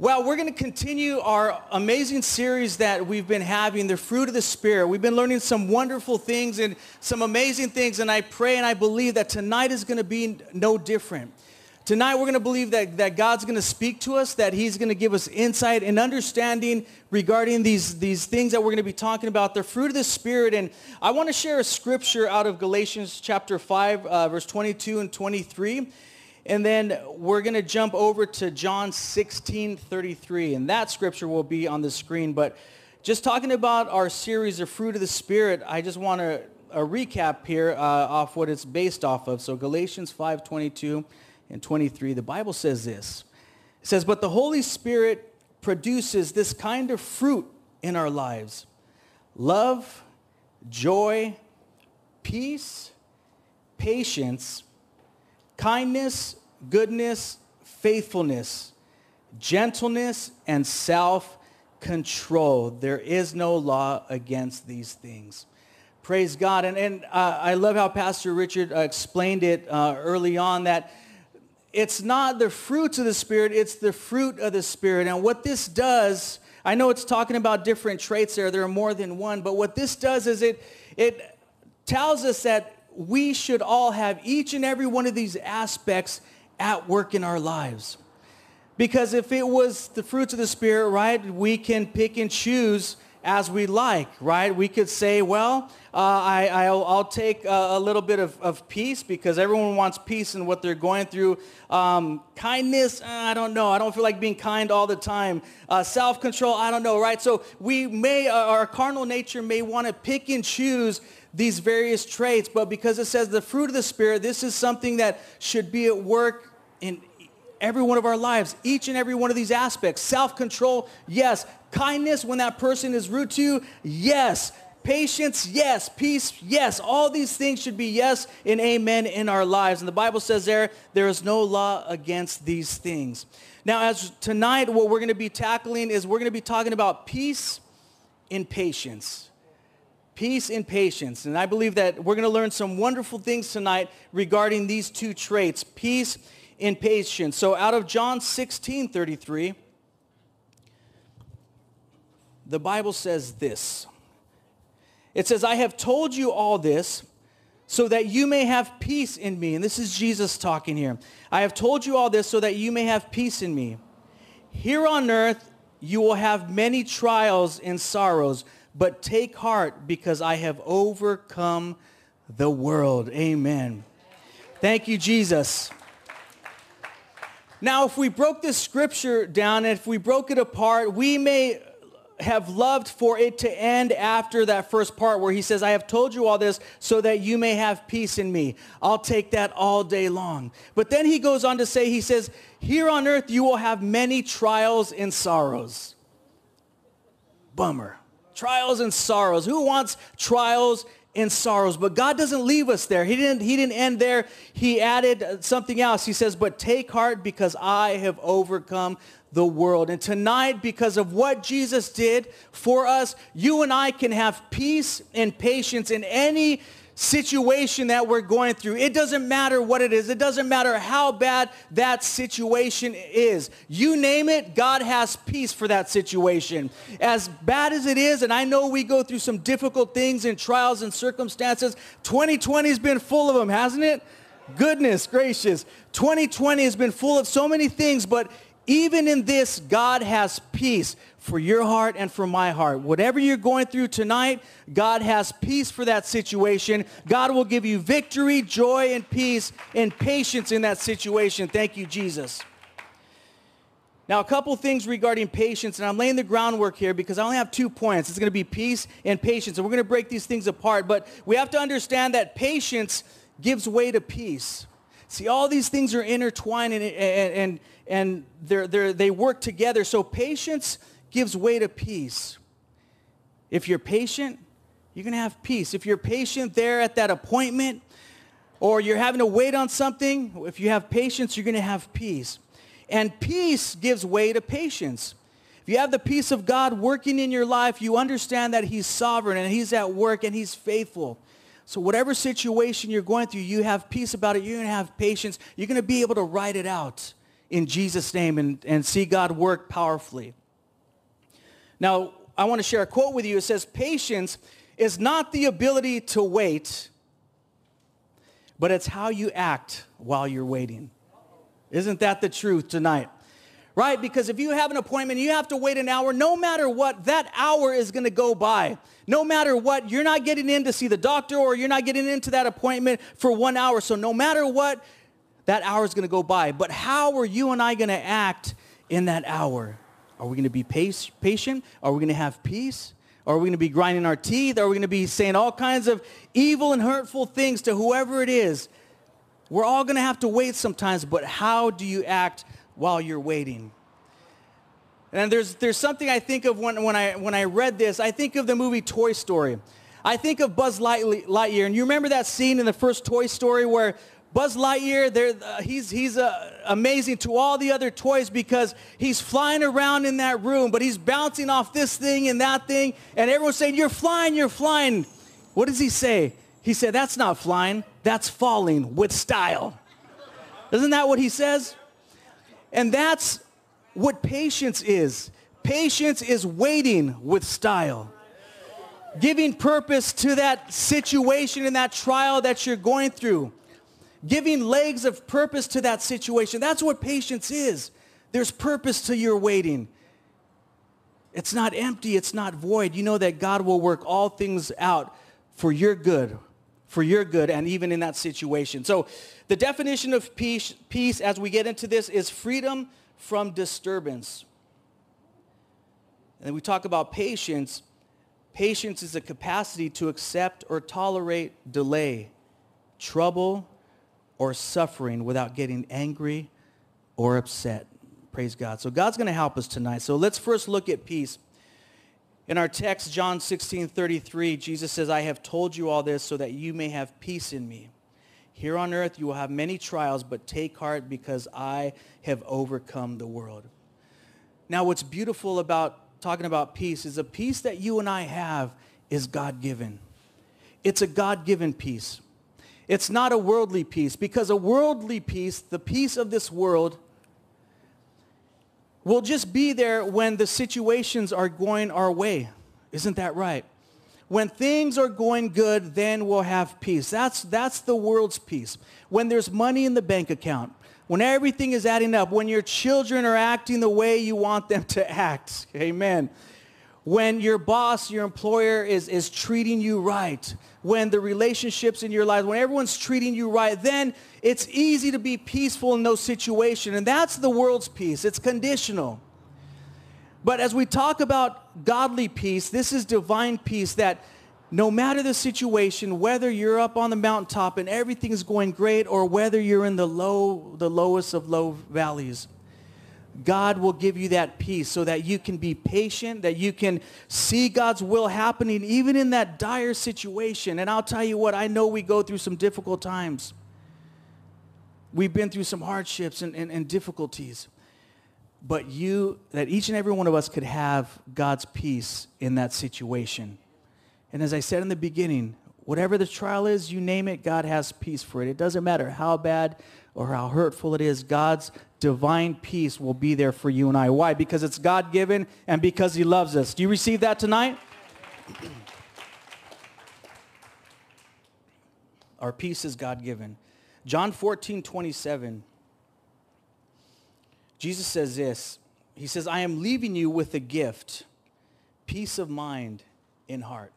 Well, we're going to continue our amazing series that we've been having, the fruit of the Spirit. We've been learning some wonderful things and some amazing things, and I pray and I believe that tonight is going to be no different. Tonight we're going to believe that, that God's going to speak to us, that he's going to give us insight and understanding regarding these, these things that we're going to be talking about, the fruit of the Spirit. And I want to share a scripture out of Galatians chapter 5, uh, verse 22 and 23. And then we're going to jump over to John 16, 33. And that scripture will be on the screen. But just talking about our series, The Fruit of the Spirit, I just want to a recap here uh, off what it's based off of. So Galatians 5, 22 and 23, the Bible says this. It says, but the Holy Spirit produces this kind of fruit in our lives. Love, joy, peace, patience, kindness, goodness, faithfulness, gentleness, and self-control. There is no law against these things. Praise God. And, and uh, I love how Pastor Richard uh, explained it uh, early on that it's not the fruits of the Spirit, it's the fruit of the Spirit. And what this does, I know it's talking about different traits there, there are more than one, but what this does is it, it tells us that we should all have each and every one of these aspects at work in our lives. Because if it was the fruits of the Spirit, right, we can pick and choose as we like, right? We could say, well, uh, I, I'll, I'll, take a, a little bit of, of, peace because everyone wants peace in what they're going through. Um, kindness, uh, I don't know. I don't feel like being kind all the time. Uh, self-control, I don't know, right? So we may, uh, our carnal nature may want to pick and choose these various traits, but because it says the fruit of the Spirit, this is something that should be at work in every one of our lives, each and every one of these aspects. Self-control, yes. Kindness when that person is rude to you, yes. Patience, yes. Peace, yes. All these things should be yes and amen in our lives. And the Bible says there, there is no law against these things. Now, as tonight, what we're going to be tackling is we're going to be talking about peace and patience. Peace and patience. And I believe that we're going to learn some wonderful things tonight regarding these two traits, peace and patience. So out of John 16, 33, the Bible says this. It says, I have told you all this so that you may have peace in me. And this is Jesus talking here. I have told you all this so that you may have peace in me. Here on earth, you will have many trials and sorrows, but take heart because I have overcome the world. Amen. Thank you, Jesus. Now, if we broke this scripture down and if we broke it apart, we may have loved for it to end after that first part where he says, I have told you all this so that you may have peace in me. I'll take that all day long. But then he goes on to say, he says, here on earth you will have many trials and sorrows. Bummer trials and sorrows. Who wants trials and sorrows? But God doesn't leave us there. He didn't, he didn't end there. He added something else. He says, but take heart because I have overcome the world. And tonight, because of what Jesus did for us, you and I can have peace and patience in any situation that we're going through. It doesn't matter what it is. It doesn't matter how bad that situation is. You name it, God has peace for that situation. As bad as it is, and I know we go through some difficult things and trials and circumstances, 2020 has been full of them, hasn't it? Goodness gracious. 2020 has been full of so many things, but even in this, God has peace for your heart and for my heart. Whatever you're going through tonight, God has peace for that situation. God will give you victory, joy, and peace and patience in that situation. Thank you, Jesus. Now, a couple things regarding patience, and I'm laying the groundwork here because I only have two points. It's going to be peace and patience, and we're going to break these things apart. But we have to understand that patience gives way to peace. See, all these things are intertwined and, and, and, and they're, they're, they work together. So patience gives way to peace. If you're patient, you're going to have peace. If you're patient there at that appointment or you're having to wait on something, if you have patience, you're going to have peace. And peace gives way to patience. If you have the peace of God working in your life, you understand that he's sovereign and he's at work and he's faithful. So whatever situation you're going through, you have peace about it. You're going to have patience. You're going to be able to write it out in Jesus' name and, and see God work powerfully. Now, I want to share a quote with you. It says, patience is not the ability to wait, but it's how you act while you're waiting. Isn't that the truth tonight? Right? Because if you have an appointment, you have to wait an hour. No matter what, that hour is going to go by. No matter what, you're not getting in to see the doctor or you're not getting into that appointment for one hour. So no matter what, that hour is going to go by. But how are you and I going to act in that hour? Are we going to be patient? Are we going to have peace? Are we going to be grinding our teeth? Are we going to be saying all kinds of evil and hurtful things to whoever it is? We're all going to have to wait sometimes, but how do you act while you're waiting? And there's, there's something I think of when, when, I, when I read this. I think of the movie Toy Story. I think of Buzz Lightyear. And you remember that scene in the first Toy Story where Buzz Lightyear, uh, he's, he's uh, amazing to all the other toys because he's flying around in that room, but he's bouncing off this thing and that thing, and everyone's saying, you're flying, you're flying. What does he say? He said, that's not flying, that's falling with style. Isn't that what he says? And that's what patience is. Patience is waiting with style. Giving purpose to that situation and that trial that you're going through giving legs of purpose to that situation. That's what patience is. There's purpose to your waiting. It's not empty, it's not void. You know that God will work all things out for your good, for your good, and even in that situation. So the definition of peace, peace as we get into this is freedom from disturbance. And we talk about patience. Patience is a capacity to accept or tolerate delay, trouble, or suffering without getting angry or upset. Praise God. So God's going to help us tonight. So let's first look at peace. In our text, John 16, 33, Jesus says, I have told you all this so that you may have peace in me. Here on earth you will have many trials, but take heart because I have overcome the world. Now what's beautiful about talking about peace is a peace that you and I have is God-given. It's a God-given peace. It's not a worldly peace because a worldly peace, the peace of this world, will just be there when the situations are going our way. Isn't that right? When things are going good, then we'll have peace. That's, that's the world's peace. When there's money in the bank account, when everything is adding up, when your children are acting the way you want them to act. Amen when your boss, your employer is, is treating you right, when the relationships in your life, when everyone's treating you right, then it's easy to be peaceful in those situations. And that's the world's peace. It's conditional. But as we talk about godly peace, this is divine peace that no matter the situation, whether you're up on the mountaintop and everything is going great or whether you're in the low, the lowest of low valleys, God will give you that peace so that you can be patient, that you can see God's will happening even in that dire situation. And I'll tell you what, I know we go through some difficult times. We've been through some hardships and, and, and difficulties. But you, that each and every one of us could have God's peace in that situation. And as I said in the beginning, whatever the trial is, you name it, God has peace for it. It doesn't matter how bad or how hurtful it is, God's divine peace will be there for you and I. Why? Because it's God given and because He loves us. Do you receive that tonight? Our peace is God given. John 14, 27. Jesus says this. He says, I am leaving you with a gift, peace of mind in heart.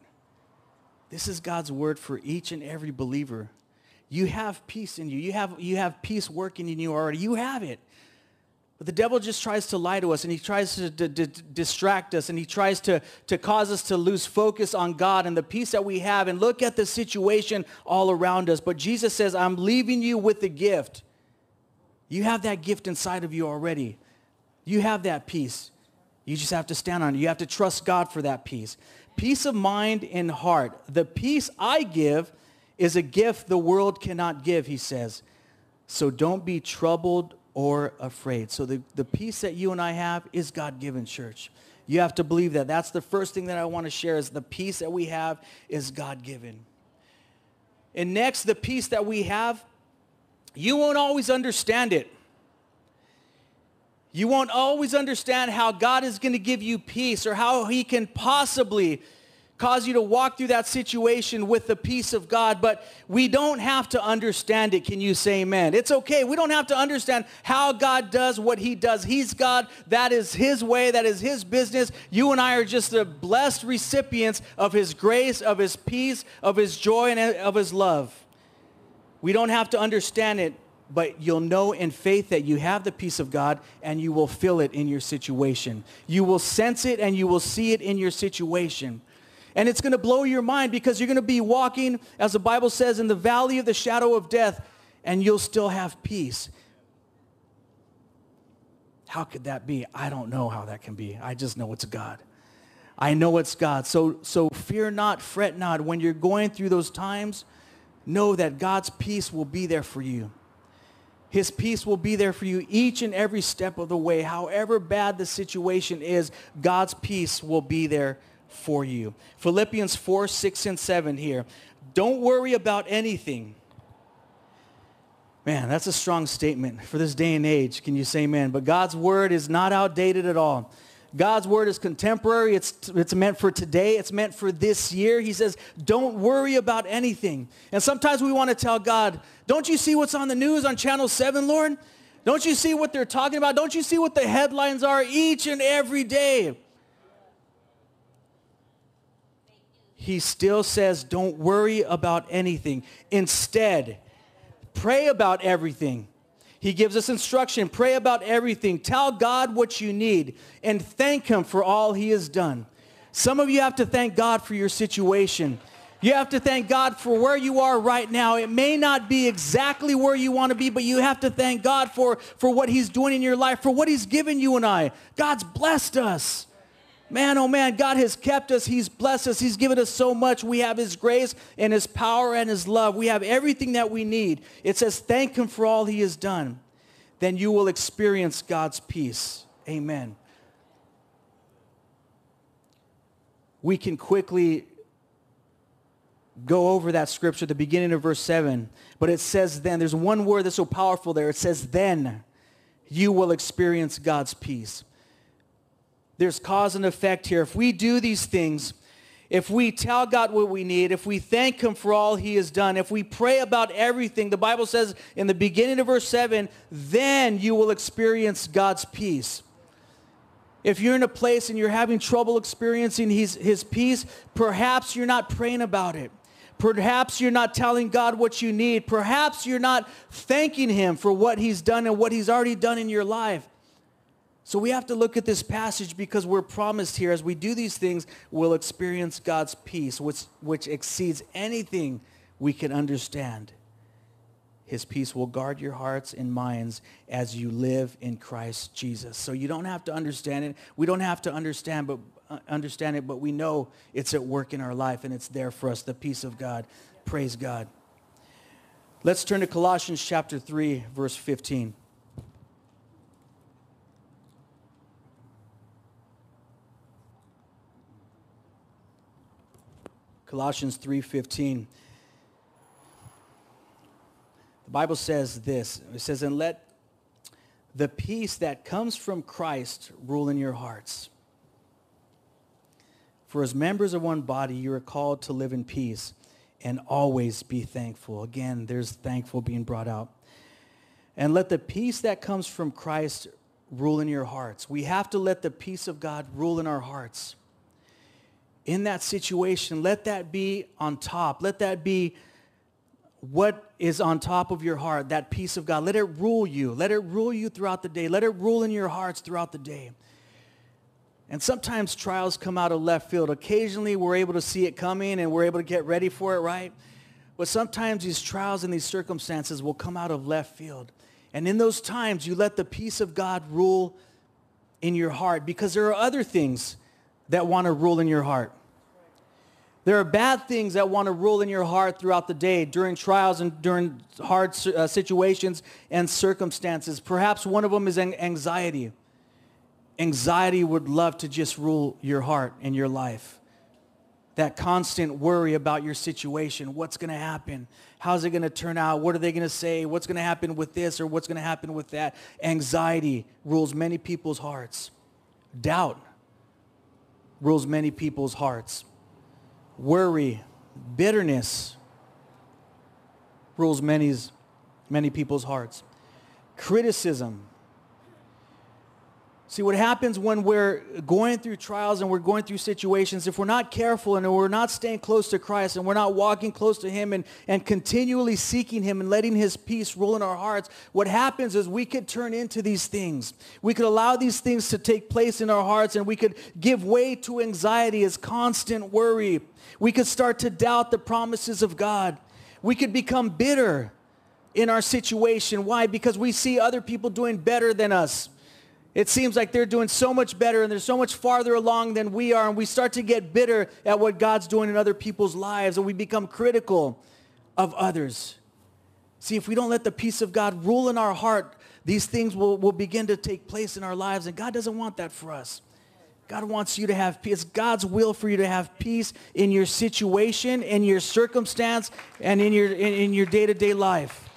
This is God's word for each and every believer. You have peace in you. You have, you have peace working in you already. You have it. But the devil just tries to lie to us and he tries to d- d- distract us and he tries to, to cause us to lose focus on God and the peace that we have and look at the situation all around us. But Jesus says, I'm leaving you with the gift. You have that gift inside of you already. You have that peace. You just have to stand on it. You have to trust God for that peace. Peace of mind and heart. The peace I give is a gift the world cannot give, he says. So don't be troubled or afraid. So the, the peace that you and I have is God-given, church. You have to believe that. That's the first thing that I want to share is the peace that we have is God-given. And next, the peace that we have, you won't always understand it. You won't always understand how God is going to give you peace or how he can possibly cause you to walk through that situation with the peace of God, but we don't have to understand it. Can you say amen? It's okay. We don't have to understand how God does what he does. He's God. That is his way. That is his business. You and I are just the blessed recipients of his grace, of his peace, of his joy, and of his love. We don't have to understand it, but you'll know in faith that you have the peace of God and you will feel it in your situation. You will sense it and you will see it in your situation. And it's going to blow your mind because you're going to be walking, as the Bible says, in the valley of the shadow of death and you'll still have peace. How could that be? I don't know how that can be. I just know it's God. I know it's God. So, so fear not, fret not. When you're going through those times, know that God's peace will be there for you. His peace will be there for you each and every step of the way. However bad the situation is, God's peace will be there for you. Philippians 4, 6, and 7 here. Don't worry about anything. Man, that's a strong statement for this day and age. Can you say amen? But God's word is not outdated at all. God's word is contemporary. It's, it's meant for today. It's meant for this year. He says, don't worry about anything. And sometimes we want to tell God, don't you see what's on the news on Channel 7, Lord? Don't you see what they're talking about? Don't you see what the headlines are each and every day? He still says, don't worry about anything. Instead, pray about everything. He gives us instruction. Pray about everything. Tell God what you need and thank him for all he has done. Some of you have to thank God for your situation. You have to thank God for where you are right now. It may not be exactly where you want to be, but you have to thank God for, for what he's doing in your life, for what he's given you and I. God's blessed us. Man, oh man, God has kept us. He's blessed us. He's given us so much. We have his grace and his power and his love. We have everything that we need. It says, thank him for all he has done. Then you will experience God's peace. Amen. We can quickly go over that scripture the beginning of verse 7. But it says then, there's one word that's so powerful there. It says then you will experience God's peace there's cause and effect here. If we do these things, if we tell God what we need, if we thank him for all he has done, if we pray about everything, the Bible says in the beginning of verse 7, then you will experience God's peace. If you're in a place and you're having trouble experiencing his, his peace, perhaps you're not praying about it. Perhaps you're not telling God what you need. Perhaps you're not thanking him for what he's done and what he's already done in your life. So we have to look at this passage because we're promised here as we do these things, we'll experience God's peace, which, which exceeds anything we can understand. His peace will guard your hearts and minds as you live in Christ Jesus. So you don't have to understand it. We don't have to understand, but uh, understand it, but we know it's at work in our life and it's there for us, the peace of God. Praise God. Let's turn to Colossians chapter 3, verse 15. Colossians 3:15. The Bible says this. It says, "And let the peace that comes from Christ rule in your hearts. For as members of one body, you are called to live in peace and always be thankful." Again, there's thankful being brought out. And let the peace that comes from Christ rule in your hearts. We have to let the peace of God rule in our hearts in that situation, let that be on top. Let that be what is on top of your heart, that peace of God. Let it rule you. Let it rule you throughout the day. Let it rule in your hearts throughout the day. And sometimes trials come out of left field. Occasionally we're able to see it coming and we're able to get ready for it, right? But sometimes these trials and these circumstances will come out of left field. And in those times, you let the peace of God rule in your heart because there are other things that want to rule in your heart. There are bad things that want to rule in your heart throughout the day during trials and during hard uh, situations and circumstances. Perhaps one of them is anxiety. Anxiety would love to just rule your heart and your life. that constant worry about your situation. What's going to happen? How's it going to turn out? What are they going to say? What's going to happen with this or what's going to happen with that? Anxiety rules many people's hearts. Doubt rules many people's hearts. Worry, bitterness rules many's, many people's hearts. Criticism See, what happens when we're going through trials and we're going through situations, if we're not careful and we're not staying close to Christ and we're not walking close to him and, and continually seeking him and letting his peace rule in our hearts, what happens is we could turn into these things. We could allow these things to take place in our hearts and we could give way to anxiety as constant worry. We could start to doubt the promises of God. We could become bitter in our situation. Why? Because we see other people doing better than us. It seems like they're doing so much better and they're so much farther along than we are. And we start to get bitter at what God's doing in other people's lives and we become critical of others. See, if we don't let the peace of God rule in our heart, these things will, will begin to take place in our lives. And God doesn't want that for us. God wants you to have peace. It's God's will for you to have peace in your situation, in your circumstance, and in your, in, in your day-to-day life.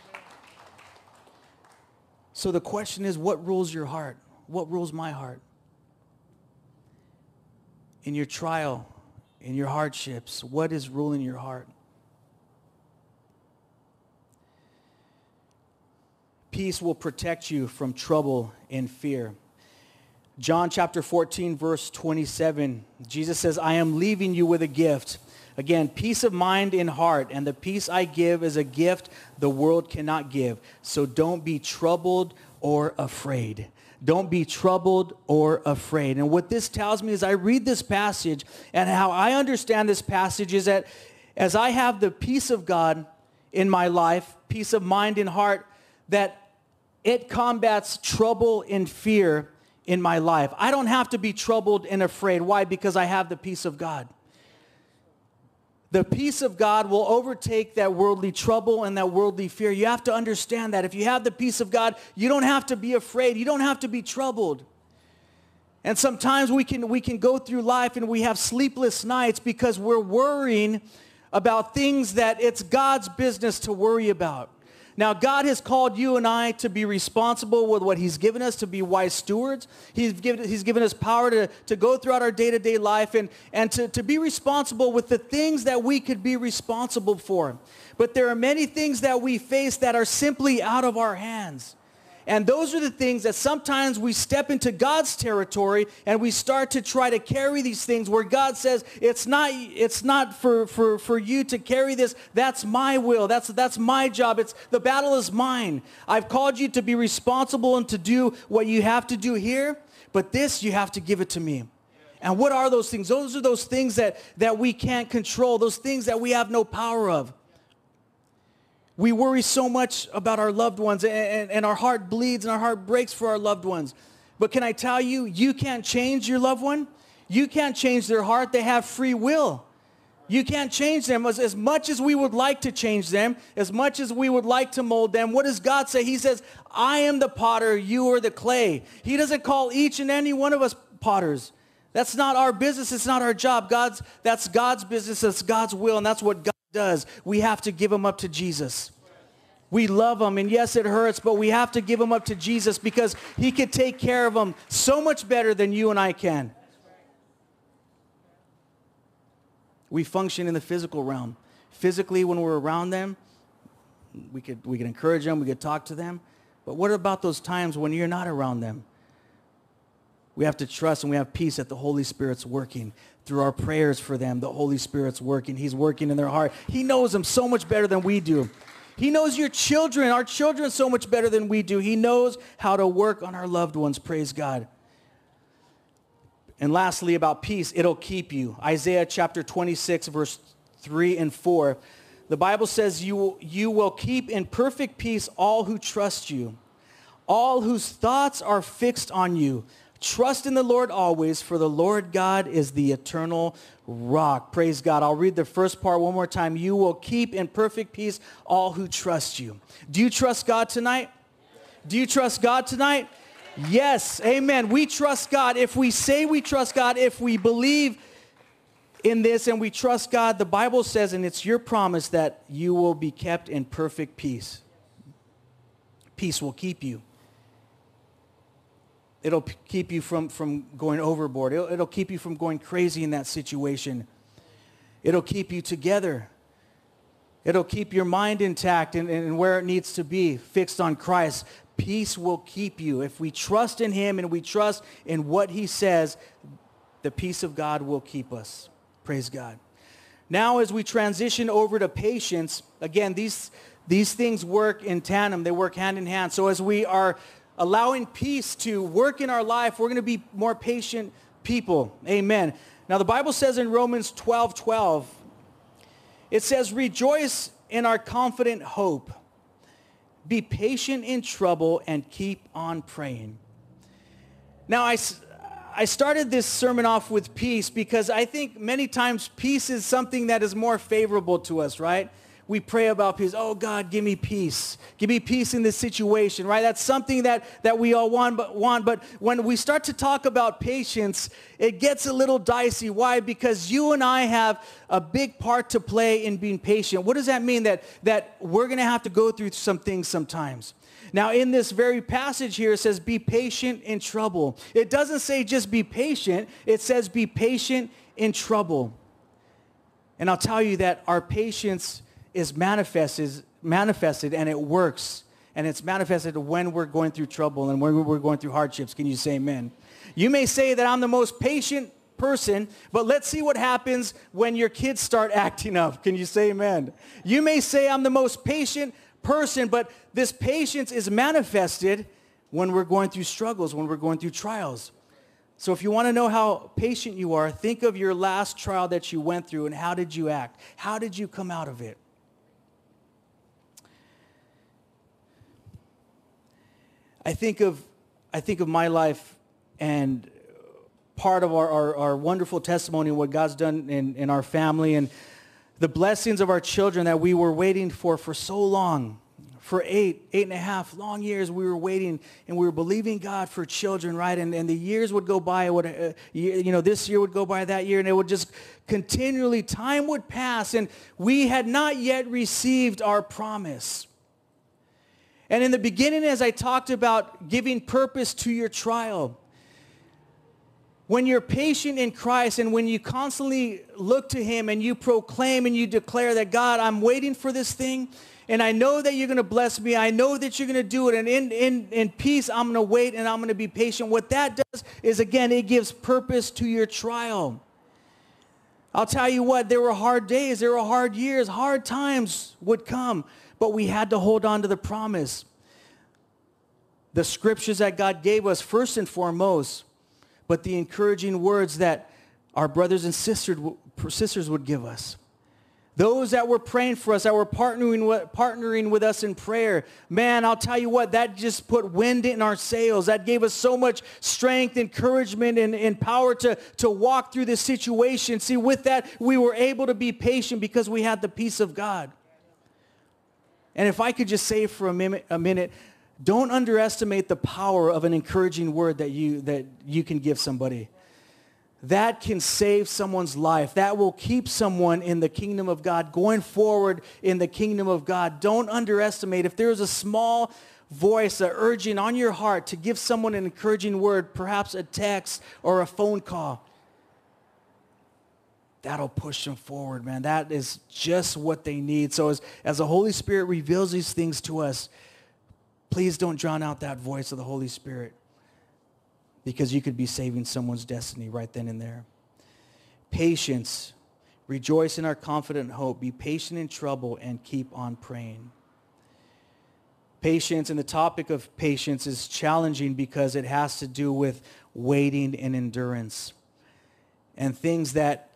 So the question is, what rules your heart? What rules my heart? In your trial, in your hardships, what is ruling your heart? Peace will protect you from trouble and fear. John chapter 14, verse 27, Jesus says, I am leaving you with a gift. Again, peace of mind and heart, and the peace I give is a gift the world cannot give. So don't be troubled or afraid. Don't be troubled or afraid. And what this tells me is I read this passage and how I understand this passage is that as I have the peace of God in my life, peace of mind and heart, that it combats trouble and fear in my life. I don't have to be troubled and afraid. Why? Because I have the peace of God the peace of God will overtake that worldly trouble and that worldly fear. You have to understand that. If you have the peace of God, you don't have to be afraid. You don't have to be troubled. And sometimes we can, we can go through life and we have sleepless nights because we're worrying about things that it's God's business to worry about. Now, God has called you and I to be responsible with what he's given us, to be wise stewards. He's given, he's given us power to, to go throughout our day-to-day life and, and to, to be responsible with the things that we could be responsible for. But there are many things that we face that are simply out of our hands. And those are the things that sometimes we step into God's territory and we start to try to carry these things where God says, it's not, it's not for, for, for you to carry this. That's my will. That's, that's my job. It's, the battle is mine. I've called you to be responsible and to do what you have to do here, but this you have to give it to me. And what are those things? Those are those things that, that we can't control, those things that we have no power of. We worry so much about our loved ones and, and, and, our heart bleeds and our heart breaks for our loved ones. But can I tell you, you can't change your loved one. You can't change their heart. They have free will. You can't change them as, as much as we would like to change them, as much as we would like to mold them. What does God say? He says, I am the potter, you are the clay. He doesn't call each and any one of us potters. That's not our business. It's not our job. God's, that's God's business. That's God's will. And that's what God does. We have to give them up to Jesus. We love them, and yes, it hurts, but we have to give them up to Jesus because he could take care of them so much better than you and I can. We function in the physical realm. Physically, when we're around them, we could, we could encourage them, we could talk to them. But what about those times when you're not around them? We have to trust and we have peace that the Holy Spirit's working through our prayers for them. The Holy Spirit's working. He's working in their heart. He knows them so much better than we do. He knows your children, our children so much better than we do. He knows how to work on our loved ones. Praise God. And lastly, about peace, it'll keep you. Isaiah chapter 26, verse 3 and 4. The Bible says you, you will keep in perfect peace all who trust you, all whose thoughts are fixed on you. Trust in the Lord always, for the Lord God is the eternal rock. Praise God. I'll read the first part one more time. You will keep in perfect peace all who trust you. Do you trust God tonight? Do you trust God tonight? Yes. Amen. We trust God. If we say we trust God, if we believe in this and we trust God, the Bible says, and it's your promise that you will be kept in perfect peace. Peace will keep you. It'll keep you from, from going overboard. It'll, it'll keep you from going crazy in that situation. It'll keep you together. It'll keep your mind intact and, and where it needs to be, fixed on Christ. Peace will keep you. If we trust in him and we trust in what he says, the peace of God will keep us. Praise God. Now as we transition over to patience, again, these, these things work in tandem. They work hand in hand. So as we are allowing peace to work in our life, we're going to be more patient people. Amen. Now the Bible says in Romans 12, 12, it says, rejoice in our confident hope. Be patient in trouble and keep on praying. Now I, I started this sermon off with peace because I think many times peace is something that is more favorable to us, right? We pray about peace. Oh God, give me peace. Give me peace in this situation, right? That's something that, that we all want but, want. but when we start to talk about patience, it gets a little dicey. Why? Because you and I have a big part to play in being patient. What does that mean? That, that we're going to have to go through some things sometimes. Now, in this very passage here, it says, be patient in trouble. It doesn't say just be patient. It says be patient in trouble. And I'll tell you that our patience is manifested, manifested and it works. And it's manifested when we're going through trouble and when we're going through hardships. Can you say amen? You may say that I'm the most patient person, but let's see what happens when your kids start acting up. Can you say amen? You may say I'm the most patient person, but this patience is manifested when we're going through struggles, when we're going through trials. So if you want to know how patient you are, think of your last trial that you went through and how did you act? How did you come out of it? I think of, I think of my life and part of our, our, our wonderful testimony what God's done in, in our family and the blessings of our children that we were waiting for for so long. For eight, eight and a half long years, we were waiting and we were believing God for children, right? And, and the years would go by, would, uh, you know, this year would go by, that year, and it would just continually, time would pass, and we had not yet received our promise. And in the beginning, as I talked about giving purpose to your trial, when you're patient in Christ and when you constantly look to him and you proclaim and you declare that, God, I'm waiting for this thing and I know that you're going to bless me. I know that you're going to do it. And in, in, in peace, I'm going to wait and I'm going to be patient. What that does is, again, it gives purpose to your trial. I'll tell you what, there were hard days. There were hard years. Hard times would come but we had to hold on to the promise. The scriptures that God gave us first and foremost, but the encouraging words that our brothers and sisters, would give us. Those that were praying for us, that were partnering with, partnering with us in prayer, man, I'll tell you what, that just put wind in our sails. That gave us so much strength, encouragement, and, and power to, to walk through this situation. See, with that, we were able to be patient because we had the peace of God. And if I could just say for a minute, a minute, don't underestimate the power of an encouraging word that you, that you can give somebody. That can save someone's life. That will keep someone in the kingdom of God, going forward in the kingdom of God. Don't underestimate. If there's a small voice, a urging on your heart to give someone an encouraging word, perhaps a text or a phone call, that'll push them forward, man. That is just what they need. So as, as the Holy Spirit reveals these things to us, please don't drown out that voice of the Holy Spirit because you could be saving someone's destiny right then and there. Patience. Rejoice in our confident hope. Be patient in trouble and keep on praying. Patience and the topic of patience is challenging because it has to do with waiting and endurance and things that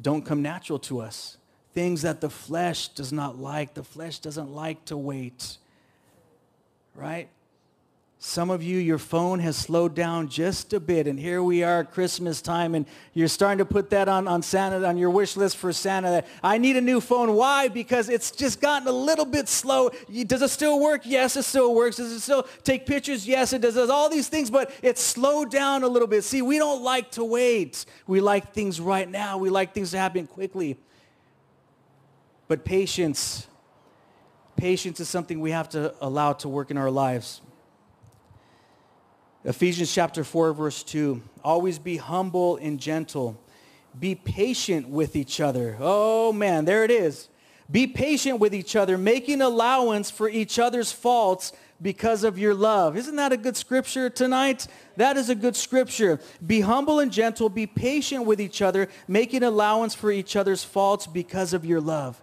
don't come natural to us. Things that the flesh does not like. The flesh doesn't like to wait. Right? Some of you, your phone has slowed down just a bit, and here we are at Christmas time, and you're starting to put that on, on Santa, on your wish list for Santa. That I need a new phone. Why? Because it's just gotten a little bit slow. Does it still work? Yes, it still works. Does it still take pictures? Yes, it does. Does all these things, but it's slowed down a little bit. See, we don't like to wait. We like things right now. We like things to happen quickly. But patience, patience is something we have to allow to work in our lives. Ephesians chapter 4, verse 2. Always be humble and gentle. Be patient with each other. Oh man, there it is. Be patient with each other, making allowance for each other's faults because of your love. Isn't that a good scripture tonight? That is a good scripture. Be humble and gentle. Be patient with each other, making allowance for each other's faults because of your love.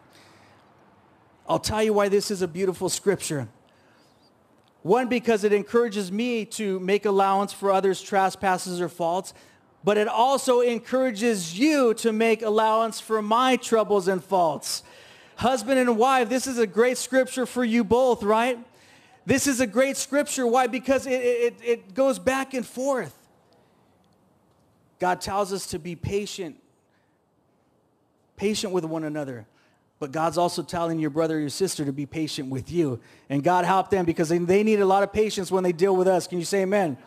I'll tell you why this is a beautiful scripture. One, because it encourages me to make allowance for others' trespasses or faults, but it also encourages you to make allowance for my troubles and faults. Husband and wife, this is a great scripture for you both, right? This is a great scripture. Why? Because it, it, it goes back and forth. God tells us to be patient, patient with one another. But God's also telling your brother or your sister to be patient with you. And God help them because they, need a lot of patience when they deal with us. Can you say amen?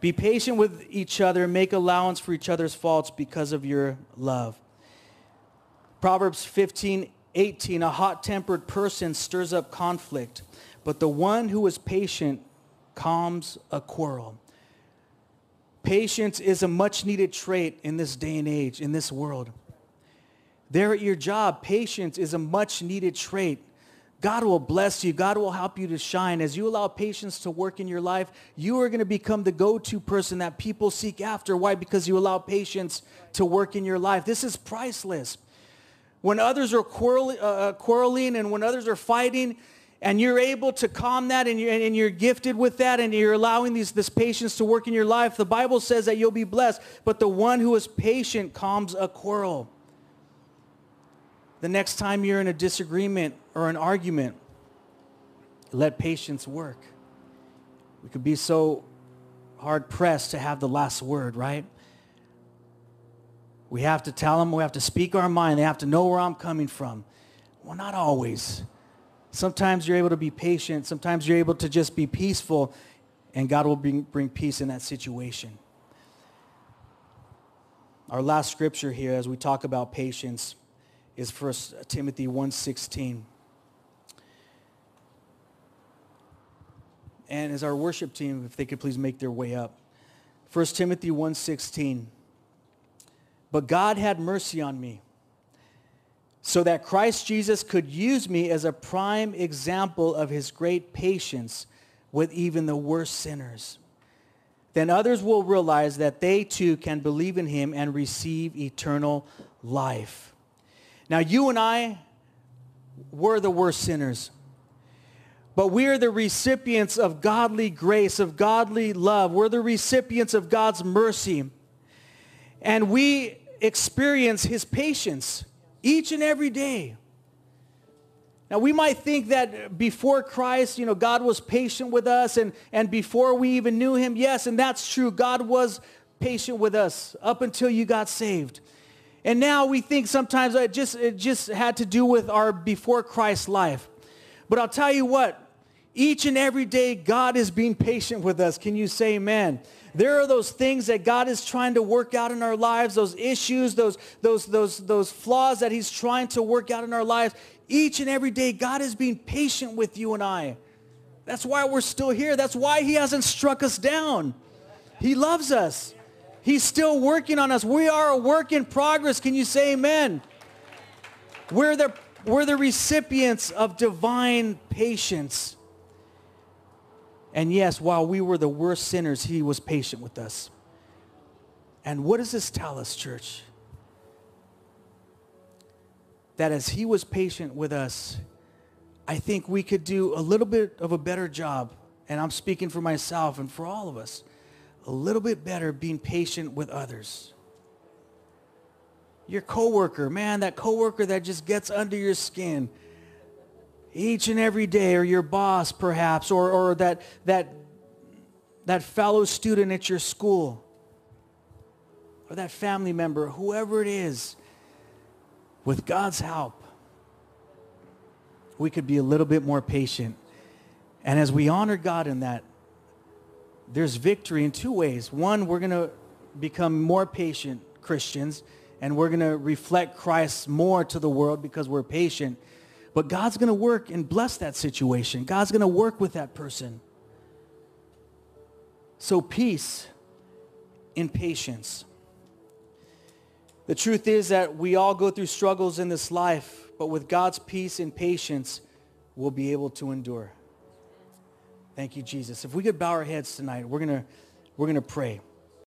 Be patient with each other. Make allowance for each other's faults because of your love. Proverbs 15, 18. A hot-tempered person stirs up conflict, but the one who is patient calms a quarrel. Patience is a much needed trait in this day and age, in this world. There at your job, patience is a much needed trait. God will bless you. God will help you to shine. As you allow patience to work in your life, you are going to become the go-to person that people seek after. Why? Because you allow patience to work in your life. This is priceless. When others are quarreling, uh, uh, quarreling and when others are fighting, and you're able to calm that and you're, and you're gifted with that and you're allowing these, this patience to work in your life, the Bible says that you'll be blessed. But the one who is patient calms a quarrel the next time you're in a disagreement or an argument, let patience work. We could be so hard pressed to have the last word, right? We have to tell them, we have to speak our mind. They have to know where I'm coming from. Well, not always. Sometimes you're able to be patient. Sometimes you're able to just be peaceful, and God will bring, bring peace in that situation. Our last scripture here as we talk about patience is 1 Timothy 1.16. And as our worship team, if they could please make their way up. 1 Timothy 1.16. But God had mercy on me so that Christ Jesus could use me as a prime example of his great patience with even the worst sinners. Then others will realize that they too can believe in him and receive eternal life. Now, you and I were the worst sinners, but we are the recipients of godly grace, of godly love. We're the recipients of God's mercy. And we experience his patience each and every day. Now, we might think that before Christ, you know, God was patient with us and, and before we even knew him. Yes, and that's true. God was patient with us up until you got saved. And now we think sometimes it just, it just had to do with our before Christ life. But I'll tell you what, each and every day God is being patient with us. Can you say amen? There are those things that God is trying to work out in our lives, those issues, those, those, those, those flaws that he's trying to work out in our lives. Each and every day God is being patient with you and I. That's why we're still here. That's why he hasn't struck us down. He loves us. He's still working on us. We are a work in progress. Can you say amen? We're the, we're the recipients of divine patience. And yes, while we were the worst sinners, he was patient with us. And what does this tell us, church? That as he was patient with us, I think we could do a little bit of a better job. And I'm speaking for myself and for all of us a little bit better being patient with others. Your coworker, man, that coworker that just gets under your skin each and every day, or your boss perhaps, or, or that, that that fellow student at your school or that family member, whoever it is, with God's help, we could be a little bit more patient. And as we honor God in that, there's victory in two ways. One, we're going to become more patient Christians, and we're going to reflect Christ more to the world because we're patient. But God's going to work and bless that situation. God's going to work with that person. So peace in patience. The truth is that we all go through struggles in this life, but with God's peace and patience, we'll be able to endure. Thank you, Jesus. If we could bow our heads tonight, we're going to we're going to pray.